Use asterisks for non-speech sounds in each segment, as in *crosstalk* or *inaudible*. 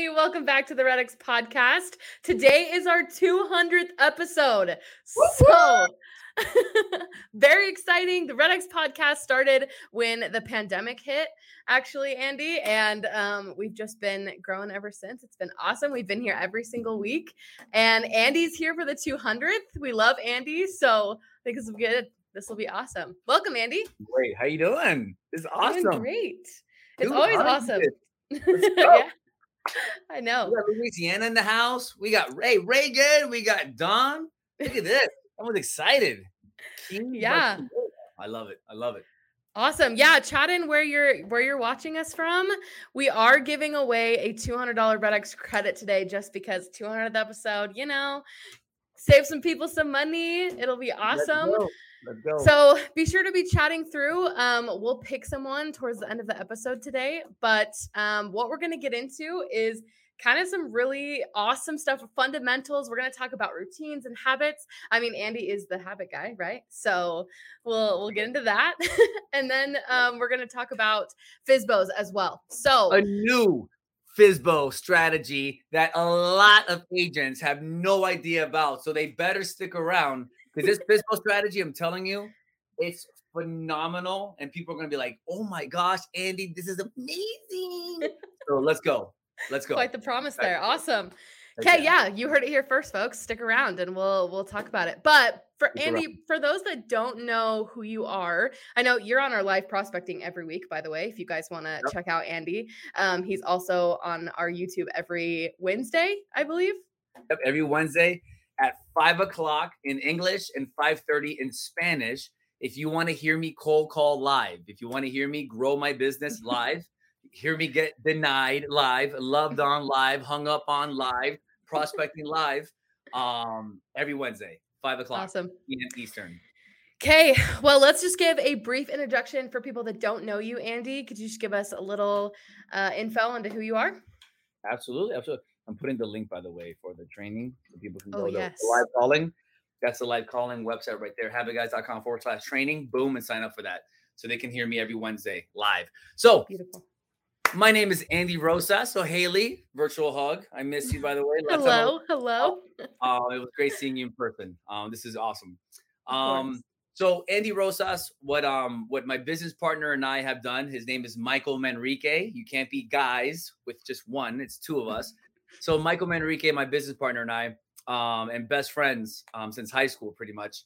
Everybody. Welcome back to the RedX podcast. Today is our 200th episode. So, *laughs* very exciting. The RedX podcast started when the pandemic hit, actually, Andy, and um, we've just been growing ever since. It's been awesome. We've been here every single week, and Andy's here for the 200th. We love Andy, so I think this will be good. This will be awesome. Welcome, Andy. Great. How you doing? This is awesome. Doing great. It's always awesome. *laughs* Yeah, I know. We got Louisiana in the house. We got Ray Reagan. We got Don. Look at this. I was excited. Yeah. I love it. I love it. Awesome. Yeah, chat in where you're where you're watching us from. We are giving away a $200 RedX credit today just because 200th episode, you know, save some people some money. It'll be awesome. Go. Let's go. So be sure to be chatting through. Um, we'll pick someone towards the end of the episode today. But um, what we're going to get into is kind of some really awesome stuff, fundamentals. We're going to talk about routines and habits. I mean, Andy is the habit guy, right? So we'll we'll get into that, *laughs* and then um, we're going to talk about FSBOs as well. So a new FSBO strategy that a lot of agents have no idea about. So they better stick around because this FSBO strategy, I'm telling you, it's phenomenal. And people are going to be like, oh my gosh, Andy, this is amazing. so let's go. Let's go. quite the promise there. Awesome. Okay, yeah, you heard it here first, folks. Stick around and we'll we'll talk about it. But for Andy, for those that don't know who you are, I know you're on our live prospecting every week, by the way. If you guys want to Yep. check out Andy, um, he's also on our YouTube every Wednesday, I believe. Yep, every Wednesday at five o'clock in English and five thirty in Spanish. If you want to hear me cold call live, if you want to hear me grow my business *laughs* live, hear me get denied live, loved on live, hung up on live, prospecting live, um, every Wednesday, five o'clock Awesome. Eastern. Okay, well, let's just give a brief introduction for people that don't know you, Andy. Could you just give us a little uh, info into who you are? Absolutely, absolutely. I'm putting the link, by the way, for the training so people can Oh, go to yes. live calling. That's the live calling website right there, habitguys.com forward slash training. Boom, and sign up for that so they can hear me every Wednesday live. So, Beautiful. my name is Andy Rosas. So, Haley, virtual hug. I miss you, by the way. Last Hello, hello. uh, *laughs* it was great seeing you in person. Um, this is awesome. Um, so Andy Rosas, what um what my business partner and I have done, his name is Michael Manrique. You can't be guys with just one, it's two of us. So Michael Manrique, my business partner and I, um, and best friends um, since high school, pretty much,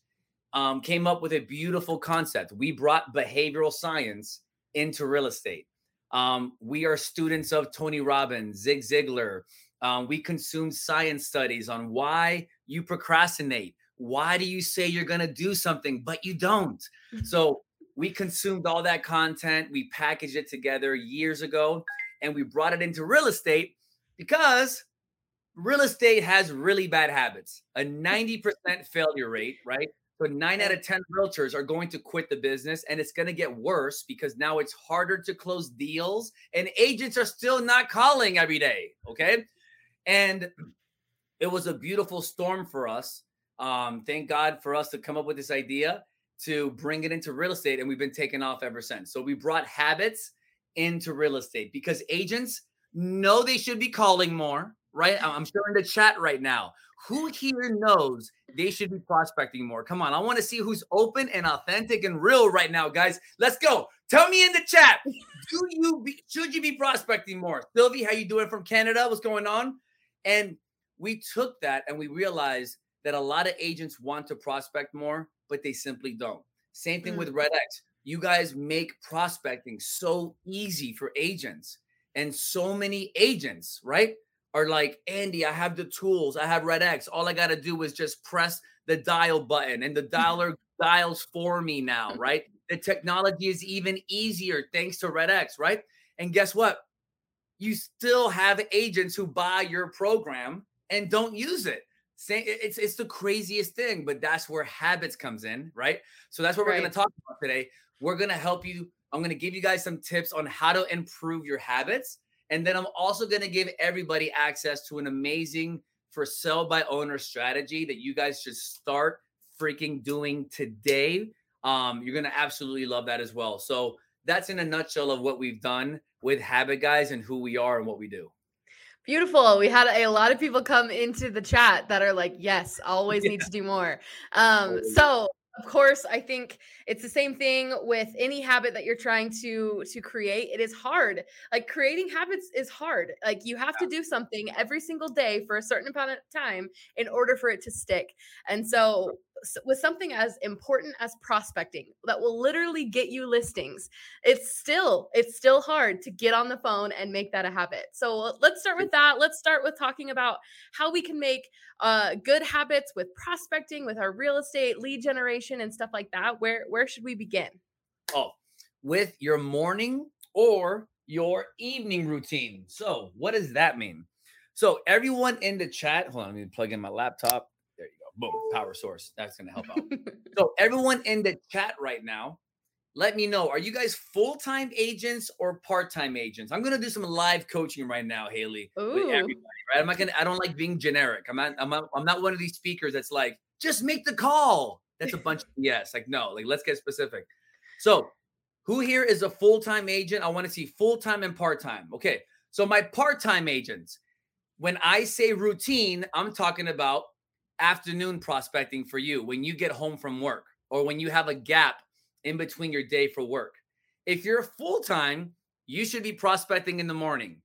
um, came up with a beautiful concept. We brought behavioral science into real estate. Um, we are students of Tony Robbins, Zig Ziglar, um, we consume science studies on why you procrastinate. Why do you say you're going to do something, but you don't? *laughs* So we consumed all that content. We packaged it together years ago and we brought it into real estate because real estate has really bad habits, a 90% failure rate, right? So nine out of 10 realtors are going to quit the business and it's going to get worse because now it's harder to close deals and agents are still not calling every day. Okay. And it was a beautiful storm for us. Um, thank God for us to come up with this idea to bring it into real estate, and we've been taking off ever since. So we brought habits into real estate because agents know they should be calling more, right? I'm sure in the chat right now. Who here knows they should be prospecting more? Come on, I want to see who's open and authentic and real right now, guys. Let's go. Tell me in the chat. Do you be, should you be prospecting more? Sylvie, how you doing from Canada? What's going on? And we took that and we realized that a lot of agents want to prospect more, but they simply don't. Same thing Mm. with Red X. You guys make prospecting so easy for agents. And so many agents, right, are like, Andy, I have the tools. I have Red X. All I got to do is just press the dial button and the *laughs* dialer dials for me now, right? The technology is even easier thanks to Red X, right? And guess what? You still have agents who buy your program and don't use it. It's it's the craziest thing, but that's where habits comes in, right? So that's what we're going to talk about today. We're going to help you. I'm going to give you guys some tips on how to improve your habits, and then I'm also going to give everybody access to an amazing for sell by owner strategy that you guys should start freaking doing today. Um, you're going to absolutely love that as well. So that's in a nutshell of what we've done with Habit Guys and who we are and what we do. Beautiful. We had a lot of people come into the chat that are like, yes, always yeah. need to do more. Um, so of course i think it's the same thing with any habit that you're trying to to create it is hard like creating habits is hard like you have yeah. to do something every single day for a certain amount of time in order for it to stick and so with something as important as prospecting that will literally get you listings it's still it's still hard to get on the phone and make that a habit. So let's start with that. Let's start with talking about how we can make uh, good habits with prospecting with our real estate lead generation and stuff like that. Where where should we begin? Oh with your morning or your evening routine. So what does that mean? So everyone in the chat hold on let me plug in my laptop boom, power source. That's going to help out. *laughs* so, everyone in the chat right now, let me know. Are you guys full time agents or part time agents? I'm going to do some live coaching right now, Haley, Ooh. with everybody. Right? I'm not going. to I don't like being generic. I'm not. I'm not. I'm not one of these speakers that's like, just make the call. That's a bunch *laughs* of yes. Like no. Like let's get specific. So, who here is a full time agent? I want to see full time and part time. Okay. So my part time agents. When I say routine, I'm talking about afternoon prospecting for you when you get home from work or when you have a gap in between your day for work. If you're full time, you should be prospecting in the morning.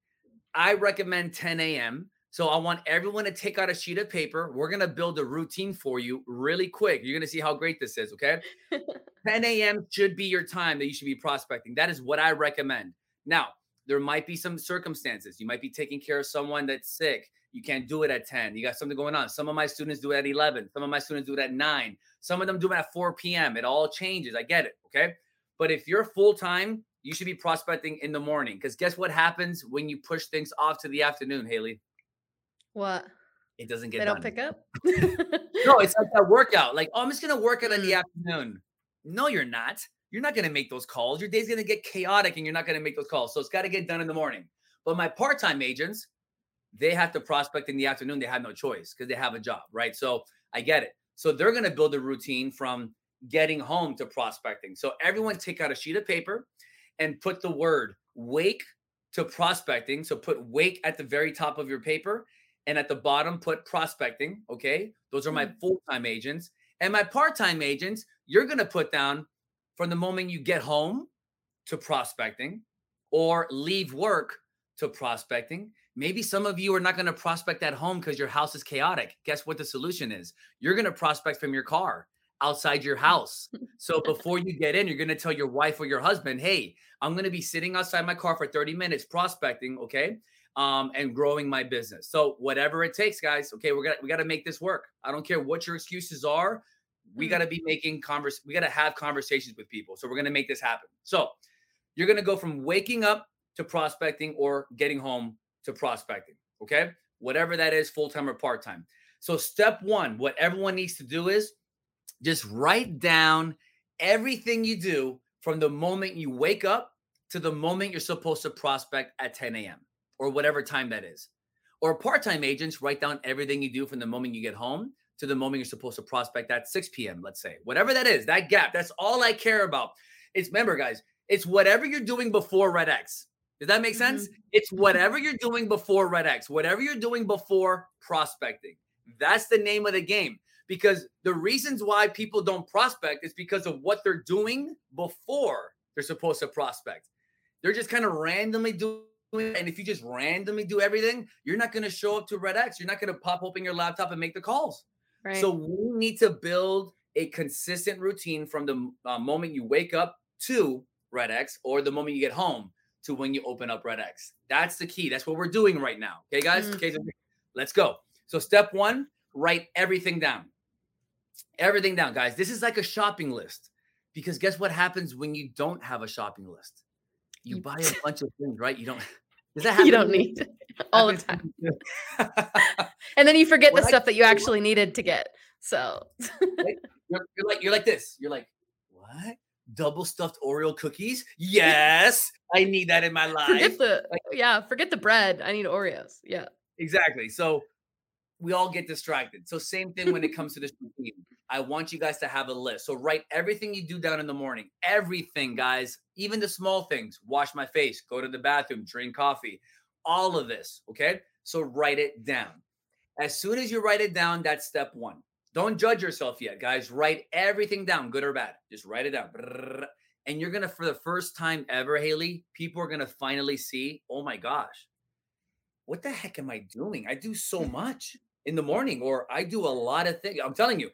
I recommend 10 a.m. So I want everyone to take out a sheet of paper. We're going to build a routine for you really quick. You're going to see how great this is. Okay. *laughs* 10 a.m. should be your time that you should be prospecting. That is what I recommend. Now, there might be some circumstances. You might be taking care of someone that's sick. You can't do it at 10. You got something going on. Some of my students do it at 11. Some of my students do it at 9. Some of them do it at 4 p.m. It all changes. I get it. Okay. But if you're full time, you should be prospecting in the morning. Because guess what happens when you push things off to the afternoon, Haley? What? It doesn't get They don't pick up? *laughs* no, it's like that workout. Like, oh, I'm just going to work out in the mm. afternoon. No, you're not. You're not going to make those calls. Your day's going to get chaotic and you're not going to make those calls. So it's got to get done in the morning. But my part time agents, they have to prospect in the afternoon. They have no choice because they have a job, right? So I get it. So they're going to build a routine from getting home to prospecting. So everyone take out a sheet of paper and put the word wake to prospecting. So put wake at the very top of your paper and at the bottom put prospecting. Okay. Those are my mm. full time agents. And my part time agents, you're going to put down from the moment you get home to prospecting or leave work to prospecting Maybe some of you are not going to prospect at home because your house is chaotic. Guess what the solution is? You're going to prospect from your car outside your *laughs* house. So before you get in, you're going to tell your wife or your husband, "Hey, I'm going to be sitting outside my car for 30 minutes prospecting, okay? Um, and growing my business. So whatever it takes, guys. Okay, we're gonna we got to make this work. I don't care what your excuses are. We mm. got to be making converse. We got to have conversations with people. So we're gonna make this happen. So you're gonna go from waking up to prospecting or getting home to prospecting. Okay. Whatever that is, full time or part time. So, step one, what everyone needs to do is just write down everything you do from the moment you wake up to the moment you're supposed to prospect at 10 a.m. or whatever time that is. Or part time agents, write down everything you do from the moment you get home to the moment you're supposed to prospect at 6 p.m., let's say. Whatever that is, that gap, that's all I care about. It's remember, guys, it's whatever you're doing before Red X. Does that make sense? Mm-hmm. It's whatever you're doing before Red X, whatever you're doing before prospecting. That's the name of the game. Because the reasons why people don't prospect is because of what they're doing before they're supposed to prospect. They're just kind of randomly doing and if you just randomly do everything, you're not going to show up to Red X. You're not going to pop open your laptop and make the calls. Right. So we need to build a consistent routine from the uh, moment you wake up to Red X or the moment you get home to when you open up Red X. That's the key. That's what we're doing right now. Okay, guys? Mm-hmm. Okay, so let's go. So, step one, write everything down. Everything down, guys. This is like a shopping list Because guess what happens when you don't have a shopping list? You You- buy a *laughs* bunch of things, right? You don't. *laughs* Does that *laughs* happen? You don't need *laughs* all the time. *laughs* And then you forget the I stuff that you actually needed to get. So you're, you're like you're like this. You're like, what? Double stuffed Oreo cookies? Yes, I need that in my life. forget the Like- yeah, forget the bread. I need Oreos. Yeah. Exactly. So we all get distracted. So same thing when it comes to this *laughs* routine. I want you guys to have a list. So write everything you do down in the morning. Everything, guys, even the small things. Wash my face, go to the bathroom, drink coffee. All of this, okay? So write it down. As soon as you write it down, that's step 1. Don't judge yourself yet, guys. Write everything down, good or bad. Just write it down. And you're going to for the first time ever, Haley, people are going to finally see, "Oh my gosh, what the heck am I doing? I do so *laughs* much in the morning, or I do a lot of things. I'm telling you,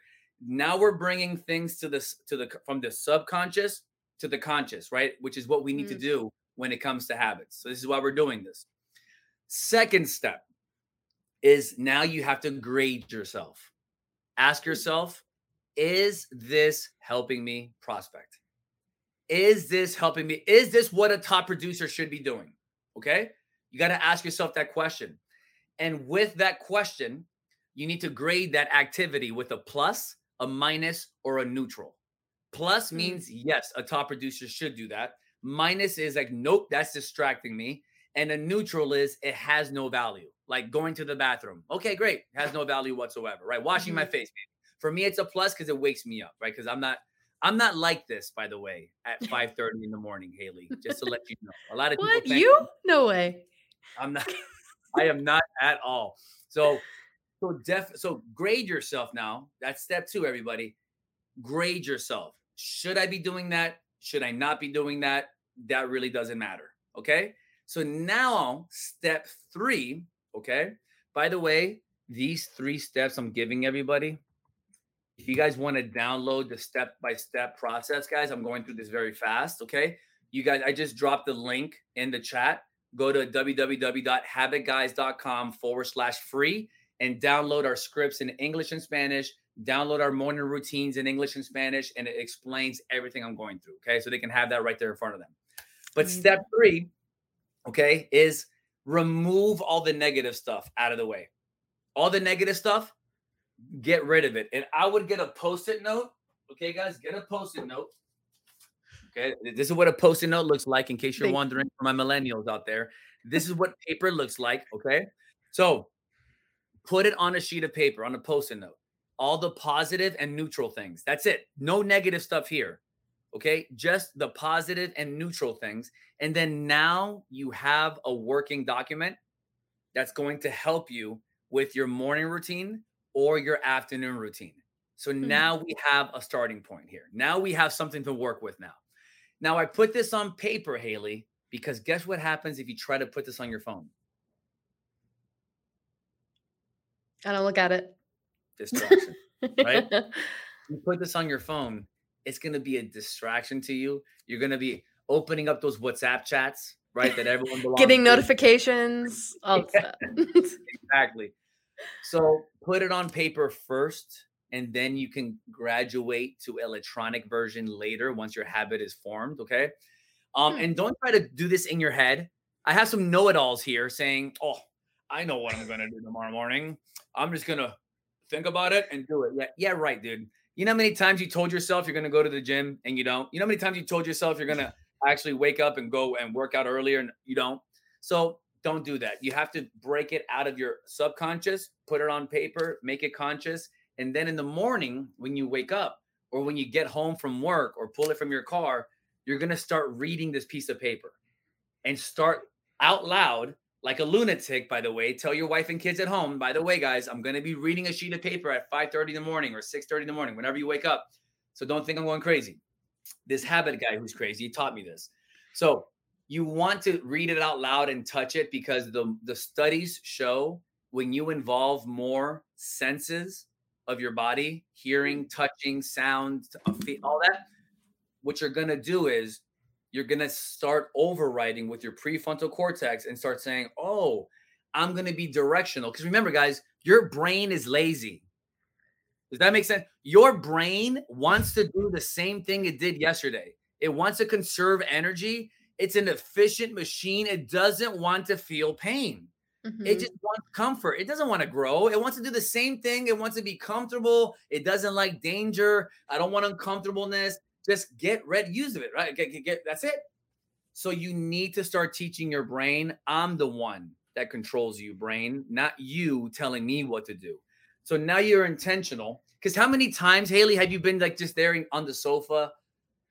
now we're bringing things to this to the from the subconscious to the conscious, right? Which is what we need to Mm. do when it comes to habits. So this is why we're doing this. Second step is now you have to grade yourself. Ask yourself, is this helping me prospect? Is this helping me? Is this what a top producer should be doing? Okay. You got to ask yourself that question. And with that question, you need to grade that activity with a plus, a minus, or a neutral. Plus Mm. means yes, a top producer should do that. Minus is like, nope, that's distracting me. And a neutral is it has no value, like going to the bathroom. Okay, great. Has no value whatsoever, right? Washing my face. For me, it's a plus because it wakes me up, right? Because I'm not I'm not like this, by the way, at *laughs* 5 30 in the morning, Haley. Just to let you know. A lot of people What? think You? No way. I'm not. *laughs* I am not at all. So, so def. So grade yourself now. That's step two. Everybody, grade yourself. Should I be doing that? Should I not be doing that? That really doesn't matter. Okay. So now step three. Okay. By the way, these three steps I'm giving everybody. If you guys want to download the step by step process, guys, I'm going through this very fast. Okay. You guys, I just dropped the link in the chat go to www.habitguys.com forward slash free and download our scripts in English and Spanish. Download our morning routines in English and Spanish, and it explains everything I'm going through. Okay. So they can have that right there in front of them. But Amazing. step three, okay, is remove all the negative stuff out of the way. All the negative stuff, get rid of it. And I would get a post it note. Okay, guys, get a post it note. Okay, this is what a post it note looks like in case you're wondering for my millennials out there. This is what paper looks like. Okay, so put it on a sheet of paper, on a post it note. All the positive and neutral things. That's it. No negative stuff here. Okay, just the positive and neutral things. And then now you have a working document that's going to help you with your morning routine or your afternoon routine. So mm-hmm. now we have a starting point here. Now we have something to work with now. Now I put this on paper, Haley, because guess what happens if you try to put this on your phone? I don't look at it. Distraction. Right? *laughs* you put this on your phone, it's going to be a distraction to you. You're going to be opening up those WhatsApp chats, right? That everyone *laughs* belongs Getting to. notifications. All stuff. *laughs* exactly. So put it on paper first, and then you can graduate to electronic version later once your habit is formed. Okay. Um, Hmm. and don't try to do this in your head. I have some know-it-alls here saying, "Oh, I know what I'm gonna do tomorrow morning. I'm just gonna think about it and do it." Yeah, yeah, right, dude. You know how many times you told yourself you're gonna go to the gym and you don't? You know how many times you told yourself you're gonna actually wake up and go and work out earlier and you don't? So don't do that. You have to break it out of your subconscious, put it on paper, make it conscious. And then in the morning, when you wake up or when you get home from work or pull it from your car, you're going to start reading this piece of paper and start out loud like a lunatic by the way. Tell your wife and kids at home by the way guys i'm going to be reading a sheet of paper at 5.30 in the morning or 6.30 in the morning whenever you wake up. So don't think i'm going crazy. This habit guy who's crazy he taught me this. So you want to read it out loud and touch it because the the studies show when you involve more senses of your body hearing touching sound all that what you're going to do is you're going to start overriding with your prefrontal cortex and start saying oh i'm going to be directional because remember guys your brain is lazy Does that make sense? Your brain wants to do the same thing it did yesterday. It wants to conserve energy. It's an efficient machine. It doesn't want to feel pain. Mm-hmm. It just wants comfort. It doesn't want to grow. It wants to do the same thing. It wants to be comfortable. It doesn't like danger. I don't want uncomfortableness. Just get red use of it, right? Get, get, get, that's it. So you need to start teaching your brain. I'm the one that controls you, brain, not you telling me what to do. So now you're intentional. Because how many times, Haley, have you been like just there on the sofa?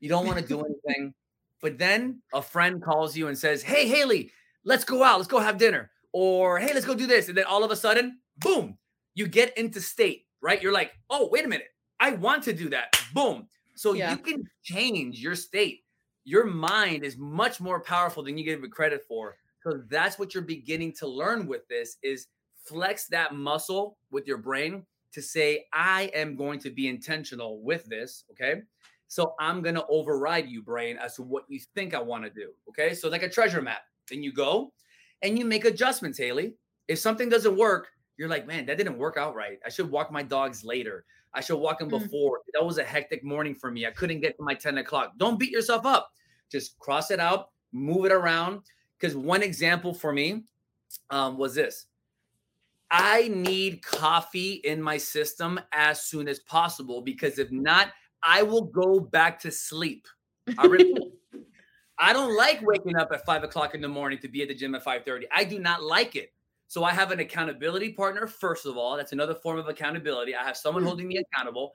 You don't want to do *laughs* anything. But then a friend calls you and says, Hey, Haley, let's go out. Let's go have dinner. Or, Hey, let's go do this. And then all of a sudden, boom, you get into state, right? You're like, Oh, wait a minute. I want to do that. Boom. So yeah. you can change your state. Your mind is much more powerful than you give it credit for. So that's what you're beginning to learn with this is flex that muscle with your brain to say, I am going to be intentional with this. Okay. So I'm going to override you, brain, as to what you think I want to do. Okay. So, like a treasure map, then you go and you make adjustments, Haley. If something doesn't work, you're like, man, that didn't work out right. I should walk my dogs later. I should walk them mm. before. Mm. That was a hectic morning for me. I couldn't get to my 10 o'clock. Don't beat yourself up. Just cross it out, move it around. Because one example for me um, was this I need coffee in my system as soon as possible because if not, I will go back to sleep. I, *laughs* I don't like waking up at five o'clock in the morning to be at the gym at 5:30. I do not like it. So I have an accountability partner, first of all. That's another form of accountability. I have someone mm. holding me accountable.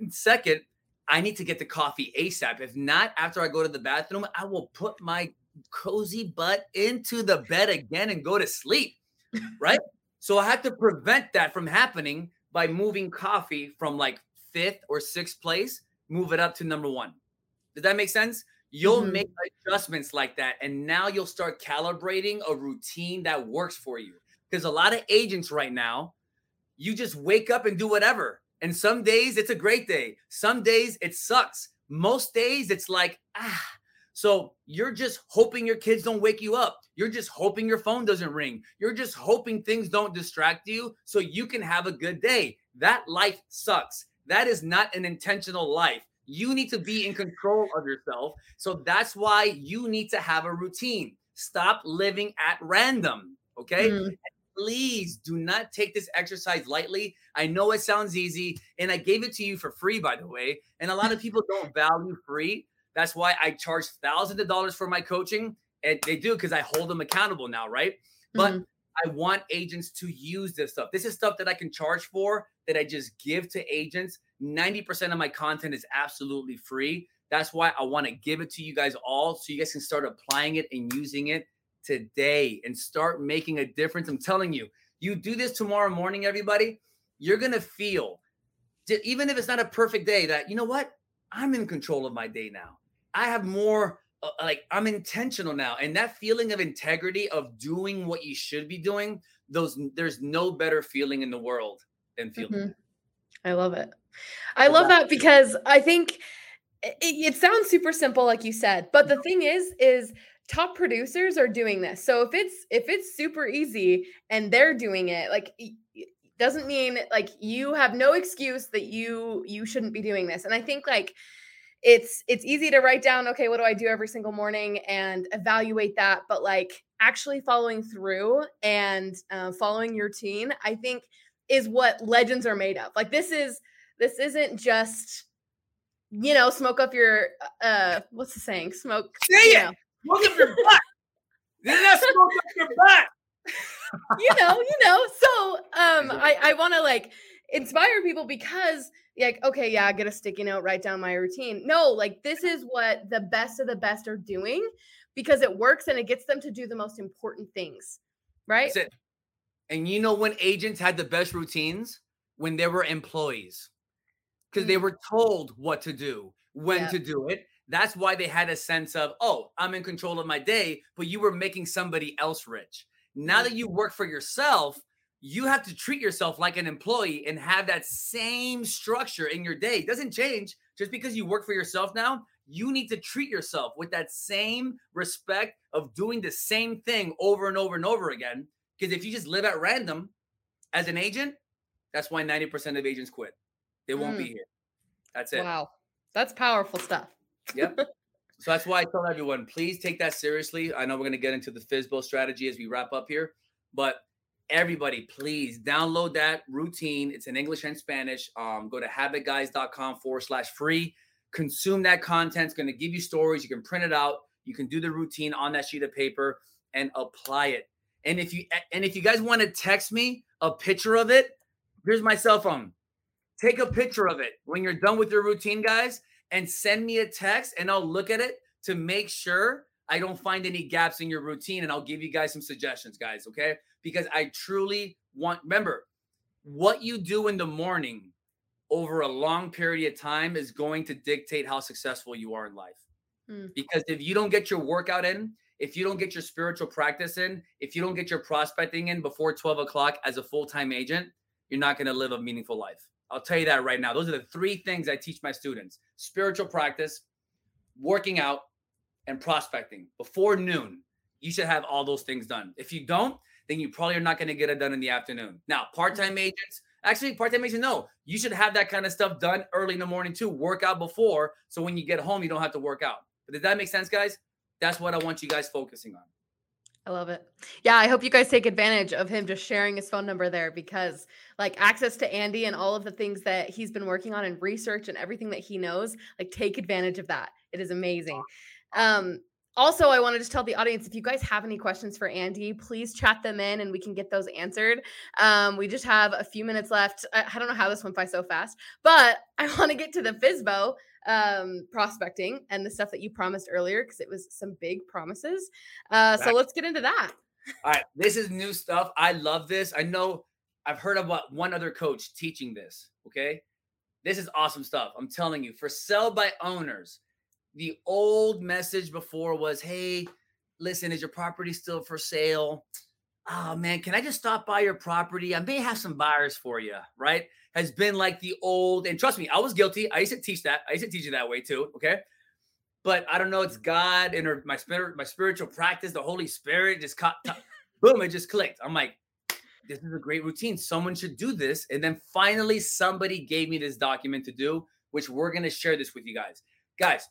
And second, I need to get the coffee ASAP. If not, after I go to the bathroom, I will put my cozy butt into the bed again and go to sleep. Right. *laughs* so I had to prevent that from happening by moving coffee from like fifth or sixth place, move it up to number one. Does that make sense? You'll mm-hmm. make adjustments like that. And now you'll start calibrating a routine that works for you. Because a lot of agents right now, you just wake up and do whatever. And some days it's a great day. Some days it sucks. Most days it's like, ah. So you're just hoping your kids don't wake you up. You're just hoping your phone doesn't ring. You're just hoping things don't distract you so you can have a good day. That life sucks. That is not an intentional life. You need to be in control of yourself. So that's why you need to have a routine. Stop living at random. Okay. Mm-hmm please do not take this exercise lightly. I know it sounds easy, and I gave it to you for free, by the way. And a lot of people don't value free. That's why I charge thousands of dollars for my coaching, and they do because I hold them accountable now, right? But mm-hmm. I want agents to use this stuff. This is stuff that I can charge for that I just give to agents. 90% of my content is absolutely free. That's why I want to give it to you guys all so you guys can start applying it and using it today and start making a difference. I'm telling you, you do this tomorrow morning, everybody, you're going to feel, even if it's not a perfect day, that, you know what? I'm in control of my day now. I have more, uh, like, I'm intentional now. And that feeling of integrity of doing what you should be doing, those, there's no better feeling in the world than feeling mm-hmm. I love it. I love that because I think it, it, sounds super simple, like you said. But the thing is, is top producers are doing this. So if it's if it's super easy and they're doing it, like doesn't mean like you have no excuse that you you shouldn't be doing this. And I think like it's it's easy to write down okay what do i do every single morning and evaluate that but like actually following through and uh, following your routine i think is what legends are made of like this is this isn't just you know smoke up your uh what's the saying smoke yeah. it. Know, Smoke up your butt. Then that smoke up your butt. you know, you know. So um I, I wanna like inspire people because like, okay, yeah, I get a sticky note, write down my routine. No, like this is what the best of the best are doing because it works and it gets them to do the most important things. Right. And you know when agents had the best routines? When they were employees. Because mm-hmm. they mm. were told what to do, when yep. to do it. That's why they had a sense of, oh, I'm in control of my day, but you were making somebody else rich. Now that you work for yourself, you have to treat yourself like an employee and have that same structure in your day. It doesn't change just because you work for yourself now. You need to treat yourself with that same respect of doing the same thing over and over and over again. Because if you just live at random as an agent, that's why 90% of agents quit. they won't Mm. be here. That's it. Wow. That's powerful stuff. Yep. *laughs* So that's why I tell everyone, please take that seriously. I know we're going to get into the FSBO strategy as we wrap up here, but everybody, please download that routine. It's in English and Spanish. Um, go to habitguys.com forward slash free. Consume that content. It's going to give you stories. You can print it out. You can do the routine on that sheet of paper and apply it. And if you and if you guys want to text me a picture of it, here's my cell phone. Take a picture of it when you're done with your routine, guys, and send me a text and I'll look at it to make sure I don't find any gaps in your routine and I'll give you guys some suggestions, guys, okay? Because I truly want remember what you do in the morning over a long period of time is going to dictate how successful you are in life. Mm. Because if you don't get your workout in, if you don't get your spiritual practice in, if you don't get your prospecting in before 12 o'clock as a full time agent, you're not going to live a meaningful life. I'll tell you that right now. Those are the three things I teach my students spiritual practice, working out, and prospecting before noon. You should have all those things done. If you don't, then you probably are not going to get it done in the afternoon. Now, part time mm-hmm. agents, actually, part time agents, no, you should have that kind of stuff done early in the morning too. Work out before. So when you get home, you don't have to work out. But does that make sense, guys? That's what I want you guys focusing on. I love it. Yeah, I hope you guys take advantage of him just sharing his phone number there because like access to Andy and all of the things that he's been working on and research and everything that he knows, like take advantage of that. It is amazing. Um also, I want to just tell the audience if you guys have any questions for Andy, please chat them in and we can get those answered. Um, we just have a few minutes left. I, I don't know how this went by so fast, but *laughs* I want to get to the FSBO um, prospecting and the stuff that you promised earlier because it was some big promises. Uh, so let's get into that. All right, this is new stuff. I love this. I know I've heard about one other coach teaching this. Okay. This is awesome stuff. I'm telling you, for sell by owners, the old message before was hey, listen, is your property still for sale? Oh man, can I just stop by your property? I may have some buyers for you, right? Has been like the old, and trust me, I was guilty. I used to teach that. I used to teach it that way too. Okay. But I don't know, it's mm-hmm. God and my spirit, my spiritual practice, the Holy Spirit just caught boom, it just clicked. I'm like, this is a great routine. Someone should do this. And then finally, somebody gave me this document to do, which we're going to share this with you guys. Guys,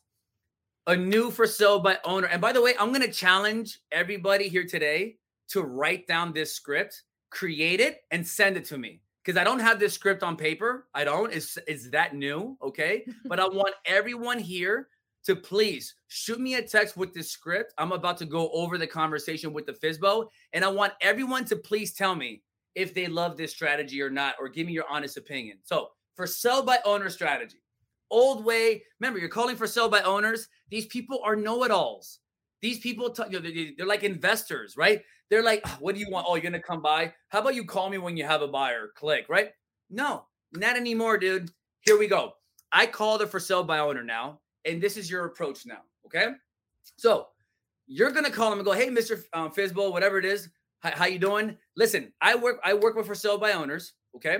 a new for sale by owner. And by the way, I'm going to challenge everybody here today to write down this script, create it, and send it to me. Because I don't have this script on paper. I don't. It's, it's that new. Okay. *laughs* but I want everyone here to please shoot me a text with this script. I'm about to go over the conversation with the Fizbo, And I want everyone to please tell me if they love this strategy or not, or give me your honest opinion. So, for sell by owner strategy, old way, remember, you're calling for sell by owners. These people are know it alls. These people, t- you know, they're like investors, right? They're like, "Ah, what do you want? Oh, you're to come by? How about you call me when you have a buyer? Click, right? No, not anymore, dude. Here we go. I call the for sale by owner now, and this is your approach now. Okay. So you're gonna call them and go, "Hey, Mister um, Fizbo, whatever it is, how, how you doing? Listen, I work I work with for sale by owners, okay,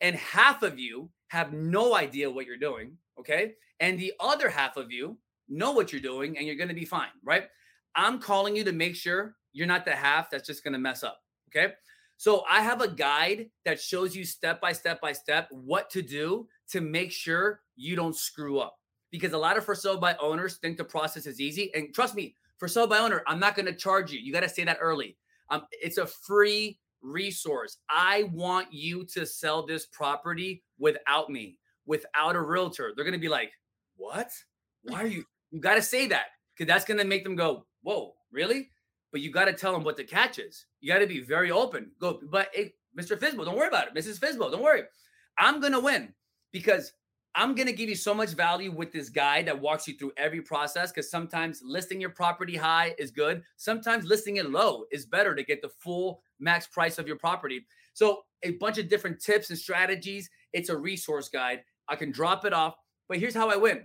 and half of you have no idea what you're doing, okay, and the other half of you know what you're doing, and you're gonna be fine, right? I'm calling you to make sure you're not the half that's just gonna mess up, okay? So I have a guide that shows you step by step by step what to do to make sure you don't screw up. Because a lot of for sale by owners think the process is easy. And trust me, for sale by owner, I'm not going to charge you. You got to say that early. Um, it's a free resource. I want you to sell this property without me, without a realtor. They're going to be like, what? Why are you? You got to say that because that's going to make them go, whoa, really? But you got to tell them what the catch is. You got to be very open. Go, but hey, Mr. Fizbo, don't worry about it. Mrs. Fizbo, don't worry. I'm to win because I'm to give you so much value with this guide that walks you through every process because sometimes listing your property high is good. Sometimes listing it low is better to get the full max price of your property. So, a bunch of different tips and strategies. It's a resource guide. I can drop it off, but here's how I win.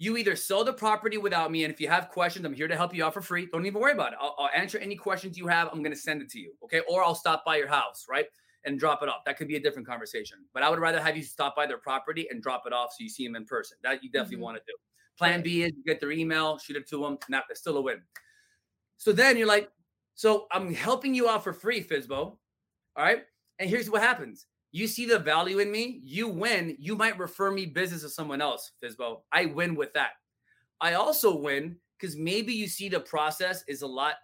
You either sell the property without me, and if you have questions, I'm here to help you out for free. Don't even worry about it. I'll, I'll answer any questions you have. I'm going to send it to you. Okay. Or I'll stop by your house, right? and drop it off. That could be a different conversation. But I would rather have you stop by their property and drop it off so you see them in person. That you definitely Mhm. want to do. Plan B is get their email, shoot it to them. Not that's still a win. So then you're like, so I'm helping you out for free, Fizbo. All right. And here's what happens. You see the value in me, you win. You might refer me business to someone else, Fizbo. I win with that. I also win because maybe you see the process is a lot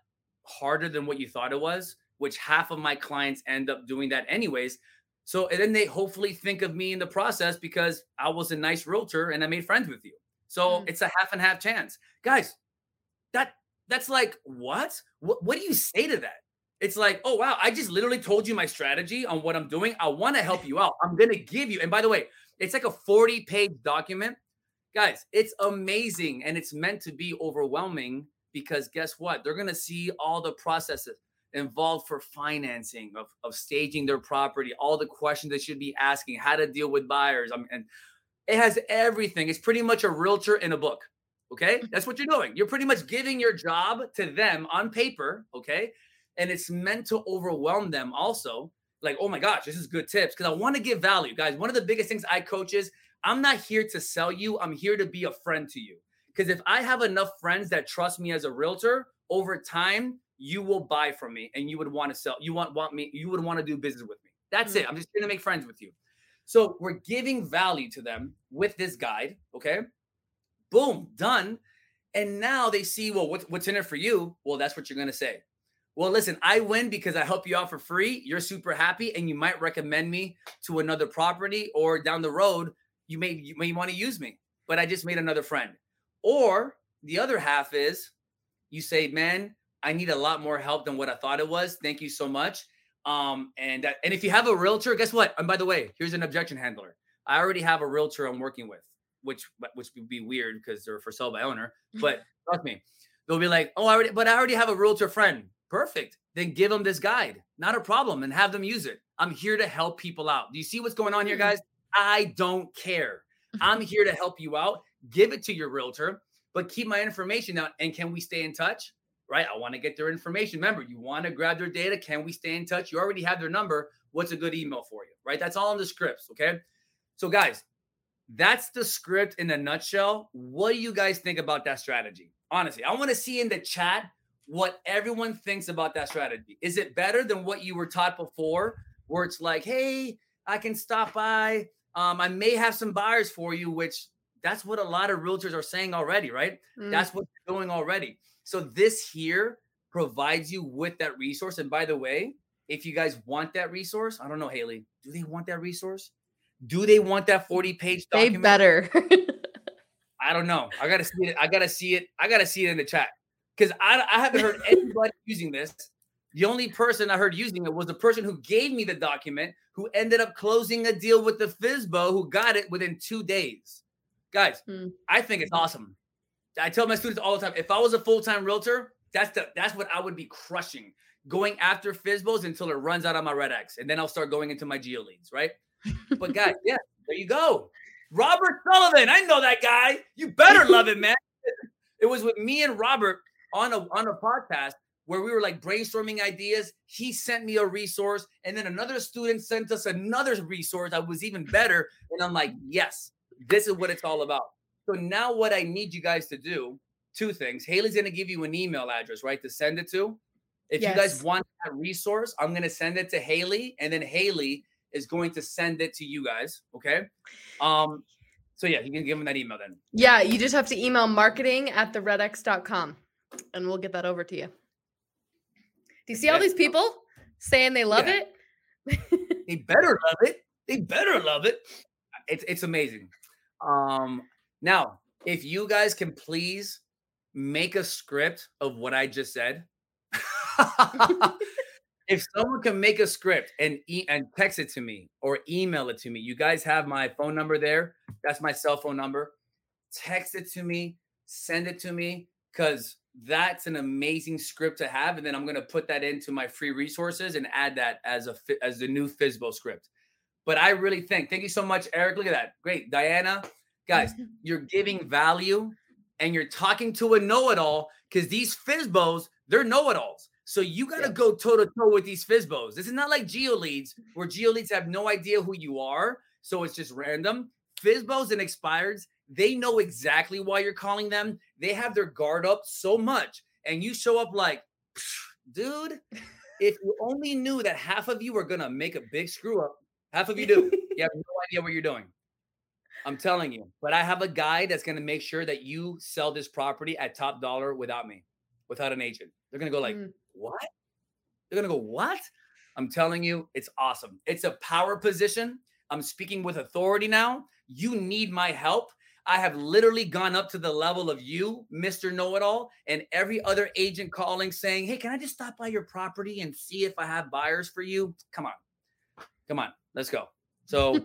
harder than what you thought it was, which half of my clients end up doing that anyways. So and then they hopefully think of me in the process because I was a nice realtor and I made friends with you. So mm. it's a half and half chance. Guys, that that's like what? What what do you say to that? It's like, oh wow, I just literally told you my strategy on what I'm doing. I want to help you out. I'm gonna give you, and by the way, it's like a 40 page document. Guys, it's amazing and it's meant to be overwhelming because guess what? They're gonna see all the processes involved for financing of, of staging their property, all the questions they should be asking, how to deal with buyers. I mean, and it has everything. It's pretty much a realtor in a book. Okay. That's what you're doing. You're pretty much giving your job to them on paper. Okay. And it's meant to overwhelm them also. Like, oh my gosh, this is good tips. Because I want to give value. Guys, one of the biggest things I coach is I'm not here to sell you, I'm here to be a friend to you. Because if I have enough friends that trust me as a realtor, over time, you will buy from me and you would want to sell, you want want me, you would want to do business with me. That's mm-hmm. it. I'm just going to make friends with you. So we're giving value to them with this guide. Okay. Boom, done. And now they see, well, what, what's in it for you? Well, that's what you're going to say. Well, listen, I win because I help you out for free. You're super happy, and you might recommend me to another property, or down the road, you may you may want to use me. But I just made another friend. Or the other half is you say, man, I need a lot more help than what I thought it was. Thank you so much. Um, and that, and if you have a realtor, guess what? And by the way, here's an objection handler. I already have a realtor I'm working with, which which would be weird because they're for sale by owner. But trust me, they'll be like, oh, I already, but I already have a realtor friend. Perfect. Then give them this guide. Not a problem, and have them use it. I'm here to help people out. Do you see what's going on here, hmm. guys? I don't care. *laughs* I'm here to help you out. Give it to your realtor, but keep my information out. And can we stay in touch? right? I want to get their information. Remember, you want to grab their data. Can we stay in touch? You already have their number. What's a good email for you, right? That's all in the scripts. Okay. So, guys, that's the script in a nutshell. What do you guys think about that strategy? Honestly, I want to see in the chat what everyone thinks about that strategy. Is it better than what you were taught before, where it's like, hey, I can stop by. Um, I may have some buyers for you, which that's what a lot of realtors are saying already, right? Mm. That's what they're doing already. So this here provides you with that resource. And by the way, if you guys want that resource, I don't know, Haley, do they want that resource? Do they want that 40 page document? They better. *laughs* I don't know. I gotta see it. I gotta see it. I gotta see it in the chat. Because I, I haven't heard anybody using this. The only person I heard using it was the person who gave me the document, who ended up closing a deal with the FSBO, who got it within two days. Guys, hmm. I think it's awesome. I tell my students all the time, if I was a full-time realtor, that's the that's what I would be crushing. Going after FSBOs until it runs out on my Red X. And then I'll start going into my Geo leads, right? But guys, *laughs* yeah, there you go. Robert Sullivan. I know that guy. You better love it, man. It was with me and Robert on a on a podcast where we were like brainstorming ideas. He sent me a resource, and then another student sent us another resource that was even better. And I'm like, yes, this is what it's all about. So now what I need you guys to do, two things. Haley's going to give you an email address, right, to send it to. If yes. you guys want that resource, I'm going to send it to Haley and then Haley is going to send it to you guys, okay? Um so yeah, you can give them that email then. Yeah, you just have to email marketing at the redx.com and we'll get that over to you. Do you see all these people saying they love yeah. it? they *laughs* better love it. They better love it. It's it's amazing. Um now, if you guys can please make a script of what I just said. *laughs* if someone can make a script and e- and text it to me or email it to me, you guys have my phone number there. That's my cell phone number. Text it to me, send it to me cuz that's an amazing script to have and then I'm going to put that into my free resources and add that as a as the new Fizbo script. But I really think thank you so much Eric. Look at that. Great. Diana, Guys, *laughs* you're giving value and you're talking to a know-it-all because these FSBOs, they're know-it-alls. So you got to go toe to toe with these FSBOs. This is not like geo leads where geo leads have no idea who you are. So it's just random. FSBOs and expireds, they know exactly why you're calling them. They have their guard up so much. And you show up like, dude, if you only knew that half of you were going to make a big screw up, Half of you do. You have no idea what you're doing. I'm telling you. But I have a guy that's going to make sure that you sell this property at top dollar without me, without an agent. They're going to go like, Mm. "What?" They're going to go, "What?" I'm telling you, it's awesome. It's a power position. I'm speaking with authority now. You need my help. I have literally gone up to the level of you, Mr. Know It All, and every other agent calling saying, Hey, can I just stop by your property and see if I have buyers for you? Come on. Come on. Let's go. So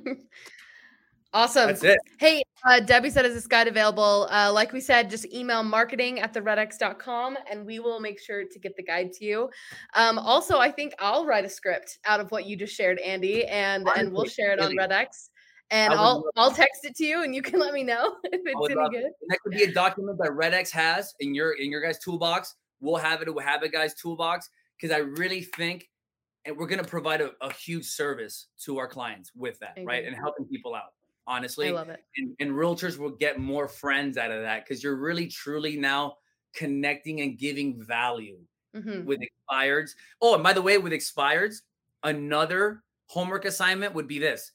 *laughs* awesome. that's it. Hey, uh, Debbie said, is this guide available? Uh, like we said, just email marketing at the theredx.com and we will make sure to get the guide to you. Um, also, I think I'll write a script out of what you just shared, Andy, and and we'll share it on. RedX. And I'll I'll text it to you and you can let me know *laughs* if it's any good. And that could be a document that RedX has in your in your guys' toolbox. We'll have it. We'll have it, guys' toolbox because I really think, and we're gonna provide a, a huge service to our clients with that, I right? agree. And helping people out. Honestly, I love it. and, and realtors will get more friends out of that because you're really truly now connecting and giving value Mhm. with expireds. Oh, and by the way, with expireds, another homework assignment would be this.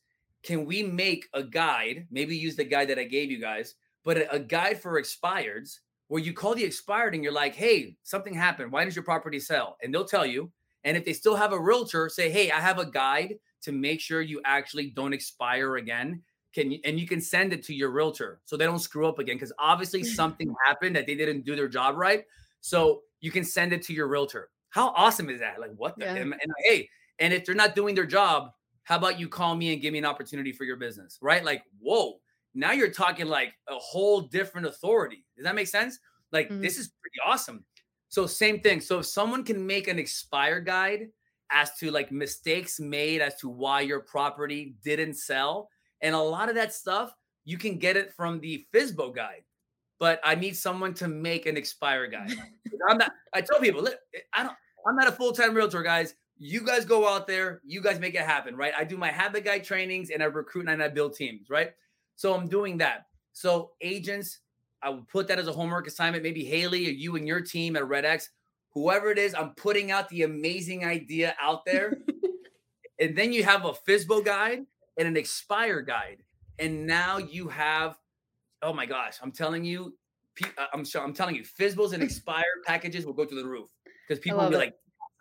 Can we make a guide, maybe use the guide that I gave you guys, but a, a guide for expireds where you call the expired and you're like, hey, something happened. Why does your property sell? And they'll tell you. And if they still have a realtor, say, hey, I have a guide to make sure you actually don't expire again. Can you, and you can send it to your realtor so they don't screw up again because obviously *laughs* something happened that they didn't do their job right. So you can send it to your realtor. How awesome is that? Like what? The, Yeah. and, and hey, and if they're not doing their job, how about you call me and give me an opportunity for your business? Right? Like whoa, now you're talking like a whole different authority. Does that make sense? Like Mhm. this is pretty awesome. So same thing. So if someone can make an expire guide as to like mistakes made as to why your property didn't sell, and a lot of that stuff you can get it from the FSBO guide. But I need someone to make an expire guide. *laughs* I'm not. I tell people, look, I don't. I'm not a full time realtor, guys. You guys go out there. You guys make it happen, right? I do my habit guide trainings and I recruit and I build teams, right? So I'm doing that. So agents, I will put that as a homework assignment. Maybe Haley or you and your team at Red X, whoever it is, I'm putting out the amazing idea out there. *laughs* and then you have a FSBO guide and an expire guide. And now you have, oh my gosh, I'm telling you, uh, I'm sure I'm telling you, FSBOs and *laughs* expire packages will go to the roof because people will be it. like,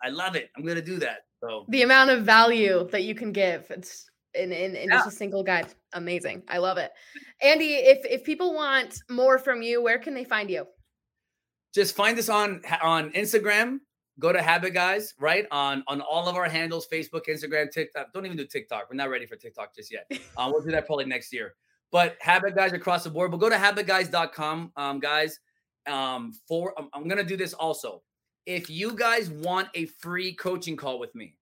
I love it. I'm gonna do that. So The amount of value that you can give. It's in, in, in Yeah. just a single guide. Amazing. I love it. Andy, if if people want more from you, where can they find you? just find us on on Instagram. Go to Habit Guys, right? On on all of our handles, Facebook, Instagram, TikTok. Don't even do TikTok. We're not ready for TikTok just yet. *laughs* Um, we'll do that probably next year. But Habit Guys across the board. But go to habitguys.com, um, guys. Um, for I'm, I'm gonna do this also. If you guys want a free coaching call with me,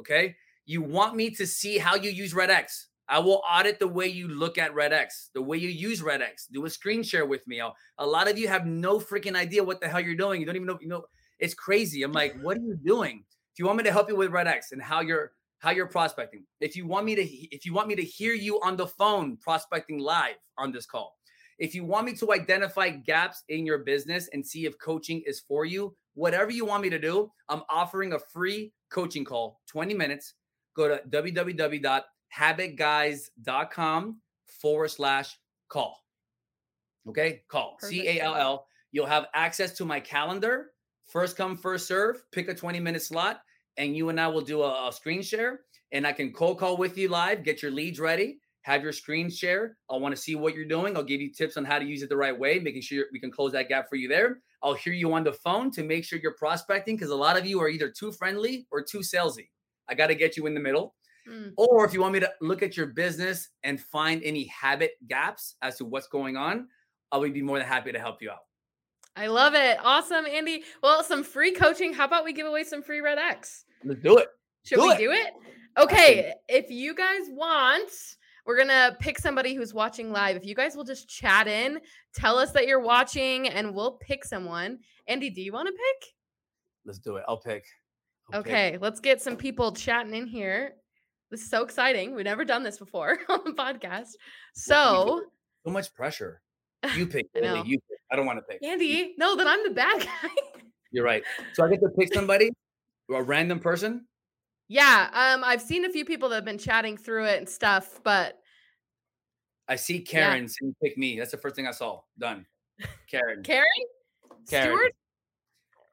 okay, you want me to see how you use Red X. I will audit the way you look at Red X, the way you use Red X. Do a screen share with me. I'll, a lot of you have no freaking idea what the hell you're doing. You don't even know. You know, it's crazy. I'm like, what are you doing? If you want me to help you with Red X and how you're how you're prospecting, if you want me to, if you want me to hear you on the phone prospecting live on this call, if you want me to identify gaps in your business and see if coaching is for you, whatever you want me to do, I'm offering a free coaching call, 20 minutes. Go to www.habitguys.com forward slash call. Okay, call. C A L L. You'll have access to my calendar. First come, first serve. Pick a 20 minute slot, and you and I will do a, a screen share. And I can cold call with you live, get your leads ready, have your screen share. I want to see what you're doing. I'll give you tips on how to use it the right way, making sure we can close that gap for you there. I'll hear you on the phone to make sure you're prospecting because a lot of you are either too friendly or too salesy. I got to get you in the middle. Mm, Or if you want me to look at your business and find any habit gaps as to what's going on, I would be more than happy to help you out. I love it. Awesome, Andy. Well, some free coaching. How about we give away some free Red X? Let's do it. Should Do we it. do it? Okay. If you guys want, we're gonna pick somebody who's watching live. If you guys will just chat in, tell us that you're watching, and we'll pick someone. Andy, do you want to pick? Let's do it. I'll pick. I'll pick. Okay, let's get some people chatting in here. This is so exciting. We've never done this before *laughs* on the podcast. So, So much pressure. *laughs* You pick. I know. You pick. I don't want to pick. Andy, no, then I'm the bad *laughs* guy. You're right. So I get to pick somebody, a random person. Yeah, um, I've seen a few people that have been chatting through it and stuff, but I see Karen yeah. saying pick me. That's the first thing I saw. Done. Karen. Karen? Karen. Stewart?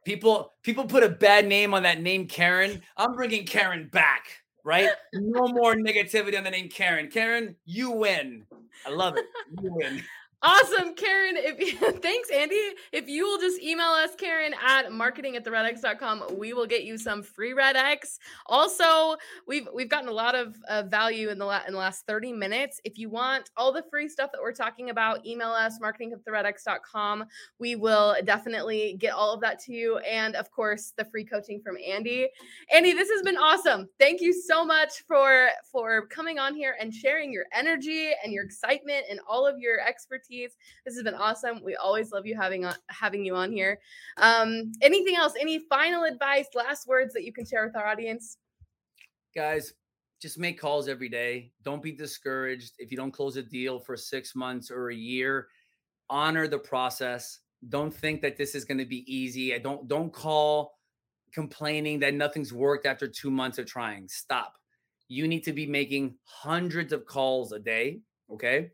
People people put a bad name on that name Karen. I'm bringing Karen back, right? No more negativity on the name Karen. Karen, you win. I love it. You win. Awesome, Karen. If *laughs* thanks, Andy. If you will just email us, Karen, at marketing at the redx.com, we will get you some free Red X. Also, we've we've gotten a lot of uh, value in the la- in the last 30 minutes. If you want all the free stuff that we're talking about, email us, marketing at the redx.com. We will definitely get all of that to you. And of course, the free coaching from Andy. Andy, this has been awesome. Thank you so much for for coming on here and sharing your energy and your excitement and all of your expertise expertise. This has been awesome. We always love you having on, having you on here. Um, anything else? Any final advice, last words that you can share with our audience? Guys, just make calls every day. Don't be discouraged if you don't close a deal for six months or a year. Honor the process. Don't think that this is going to be easy. I don't don't call complaining that nothing's worked after two months of trying. Stop. You need to be making hundreds of calls a day. Okay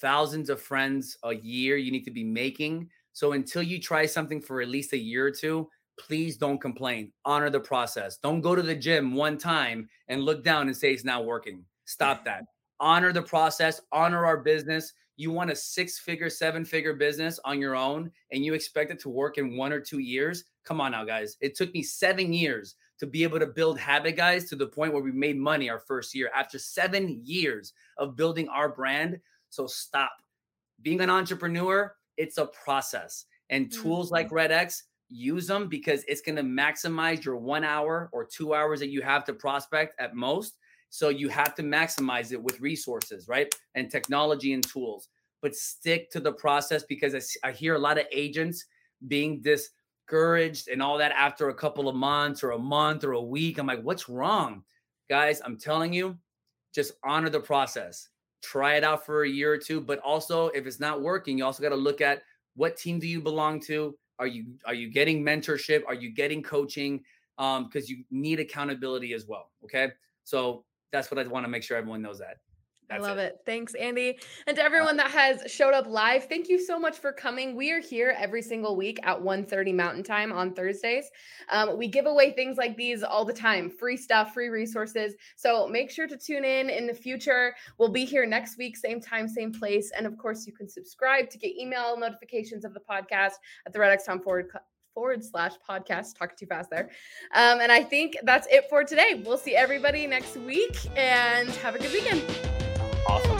thousands of friends a year you need to be making. So until you try something for at least a year or two, please don't complain. Honor the process. Don't go to the gym one time and look down and say it's not working. Stop that. *laughs* Honor the process, honor our business. You want a six figure, seven figure business on your own and you expect it to work in one or two years? Come on now, guys. It took me seven years to be able to build Habit Guys, to the point where we made money our first year. After seven years of building our brand, so stop. Being an entrepreneur, it's a process. And tools mm-hmm. like RedX, use them because it's going to maximize your one hour or two hours that you have to prospect at most. So you have to maximize it with resources, right? And technology and tools. But stick to the process because I, I hear a lot of agents being discouraged and all that after a couple of months or a month or a week. I'm like, what's wrong? Guys, I'm telling you, just honor the process try it out for a year or two. But also, if it's not working, you also got to look at what team do you belong to? Are you are you getting mentorship? Are you getting coaching? Um, because you need accountability as well. Okay, so that's what I want to make sure everyone knows that. That's I love it. it. Thanks, Andy. And to everyone that has showed up live, thank you so much for coming. We are here every single week at 1.30 Mountain Time on Thursdays. Um, we give away things like these all the time, free stuff, free resources. So make sure to tune in in the future. We'll be here next week, same time, same place. And of course, you can subscribe to get email notifications of the podcast at the RedX forward forward slash podcast. Talking too fast there. Um, and I think that's it for today. We'll see everybody next week and have a good weekend. Awesome.